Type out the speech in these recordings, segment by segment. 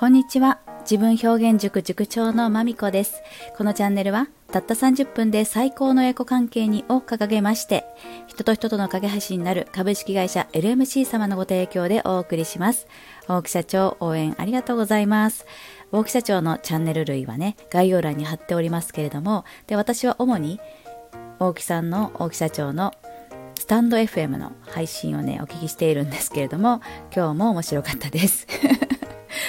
こんにちは。自分表現塾塾長のまみこです。このチャンネルはたった30分で最高のエコ関係にを掲げまして、人と人との架け橋になる株式会社 LMC 様のご提供でお送りします。大木社長応援ありがとうございます。大木社長のチャンネル類はね、概要欄に貼っておりますけれども、で、私は主に大木さんの大木社長のスタンド FM の配信をね、お聞きしているんですけれども、今日も面白かったです。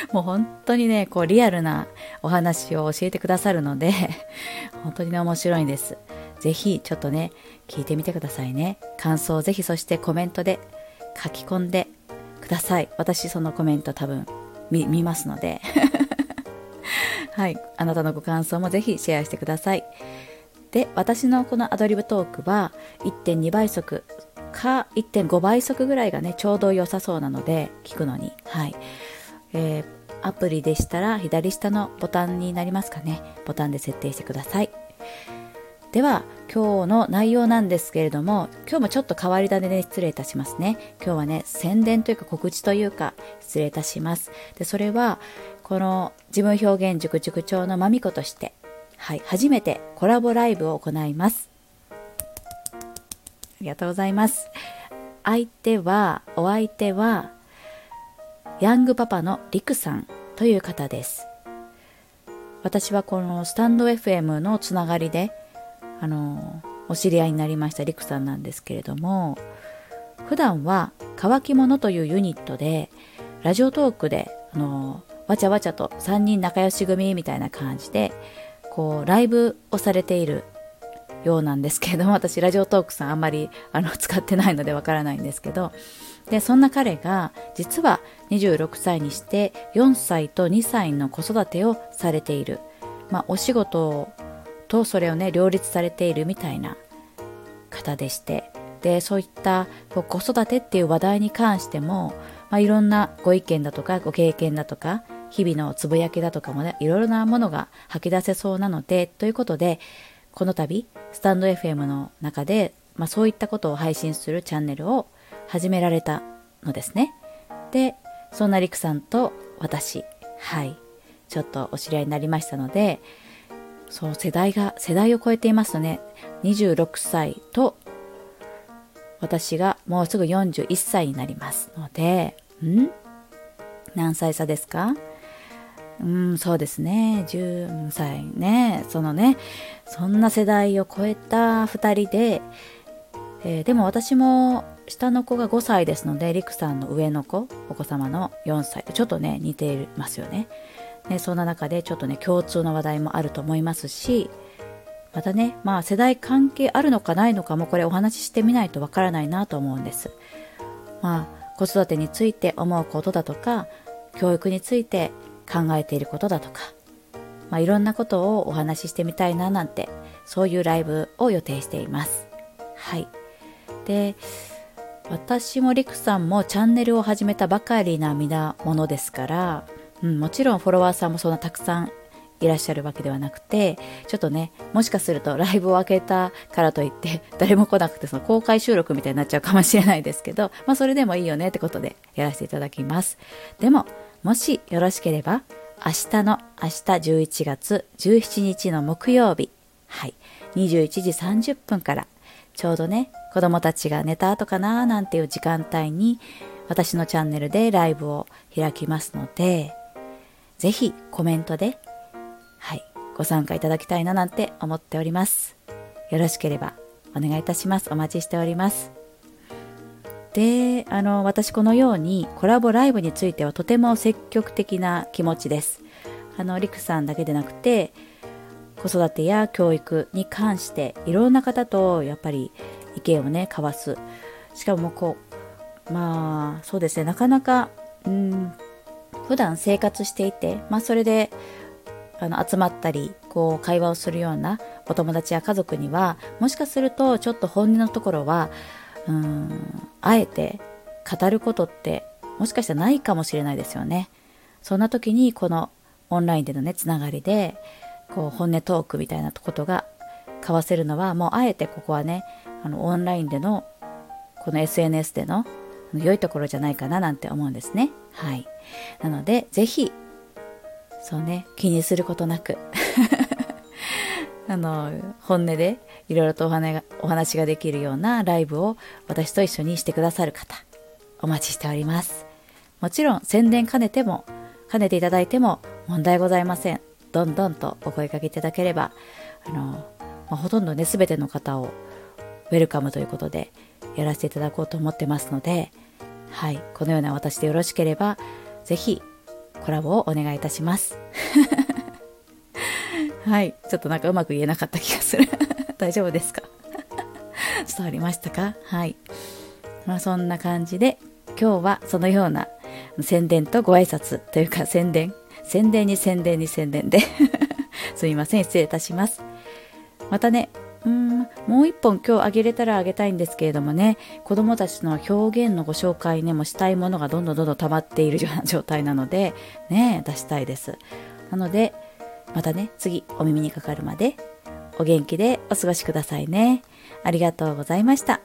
もう本当にね、こうリアルなお話を教えてくださるので、本当にね、面白いんです。ぜひちょっとね、聞いてみてくださいね。感想をぜひそしてコメントで書き込んでください。私そのコメント多分見見ますので。はい。あなたのご感想もぜひシェアしてください。で、私のこのアドリブトークは1.2倍速か1.5倍速ぐらいがね、ちょうど良さそうなので、聞くのに。はい。えーアプリでしたら左下のボタンになりますかね。ボタンで設定してください。では今日の内容なんですけれども今日もちょっと変わり種で失礼いたしますね。今日はね宣伝というか告知というか失礼いたします。でそれはこの自分表現塾塾長のまみことしてはい初めてコラボライブを行います。ありがとうございます。相手はお相手はヤングパパのリクさんという方です。私はこのスタンド FM のつながりで、あの、お知り合いになりましたリクさんなんですけれども、普段は乾き物というユニットで、ラジオトークで、あの、わちゃわちゃと3人仲良し組みたいな感じで、こう、ライブをされているようなんですけれども、私ラジオトークさんあんまりあの使ってないのでわからないんですけど、でそんな彼が実は26歳にして4歳と2歳の子育てをされている、まあ、お仕事とそれをね両立されているみたいな方でしてでそういったこう子育てっていう話題に関しても、まあ、いろんなご意見だとかご経験だとか日々のつぶやきだとかもねいろいろなものが吐き出せそうなのでということでこの度スタンド FM の中で、まあ、そういったことを配信するチャンネルを始められたのですね。で、そんなりくさんと私、はい、ちょっとお知り合いになりましたので、そう、世代が、世代を超えていますね、26歳と、私がもうすぐ41歳になりますので、ん？何歳差ですか？うん、そうですね。10歳ね。そのね、そんな世代を超えた2人で、えー、でも私も下の子が5歳ですので、りくさんの上の子、お子様の4歳とちょっとね、似ていますよね。ねそんな中でちょっとね、共通の話題もあると思いますし、またね、まあ世代関係あるのかないのかもこれお話ししてみないとわからないなと思うんです。まあ子育てについて思うことだとか、教育について考えていることだとか、まあいろんなことをお話ししてみたいななんて、そういうライブを予定しています。はい。で私もりくさんもチャンネルを始めたばかりな皆ものですから、うん、もちろんフォロワーさんもそんなたくさんいらっしゃるわけではなくてちょっとねもしかするとライブを開けたからといって 誰も来なくてその公開収録みたいになっちゃうかもしれないですけど、まあ、それでもいいよねってことでやらせていただきますでももしよろしければ明日の明日11月17日の木曜日はい21時30分からちょうどね子供たちが寝た後かななんていう時間帯に私のチャンネルでライブを開きますので、ぜひコメントで、はい、ご参加いただきたいななんて思っております。よろしければお願いいたします。お待ちしております。で、あの、私このようにコラボライブについてはとても積極的な気持ちです。あの、リクさんだけでなくて、子育てや教育に関していろんな方とやっぱり意見をね交わすしかもこうまあそうですねなかなかうん普段生活していてまあそれであの集まったりこう会話をするようなお友達や家族にはもしかするとちょっと本音のところはうんあえて語ることってもしかしたらないかもしれないですよねそんな時にこのオンラインでのねつながりでこう本音トークみたいなことが交わせるのはもうあえてここはねあのオンラインでのこの SNS での良いところじゃないかななんて思うんですね。はい。なので、ぜひそうね、気にすることなくあの、本音でいろいろとお話がお話ができるようなライブを私と一緒にしてくださる方、お待ちしております。もちろん宣伝兼ねても、兼ねていただいても問題ございません。どんどんとお声かけいただければ、あの、まあ、ほとんどね、すべての方をウェルカムということでやらせていただこうと思ってますので、はい、このような私でよろしければ、ぜひコラボをお願いいたします。はい、ちょっとなんかうまく言えなかった気がする。大丈夫ですか？伝わりましたか？はい。まあそんな感じで、今日はそのような宣伝とご挨拶というか宣伝、宣伝に宣伝に宣伝で。すみません、失礼いたします。またね、うんもう一本今日あげれたらあげたいんですけれどもね。子供たちの表現のご紹介ねもしたいものがどんどんどんどん溜まっているような状態なのでね出したいです。なのでまたね次お耳にかかるまでお元気でお過ごしくださいね。ありがとうございました。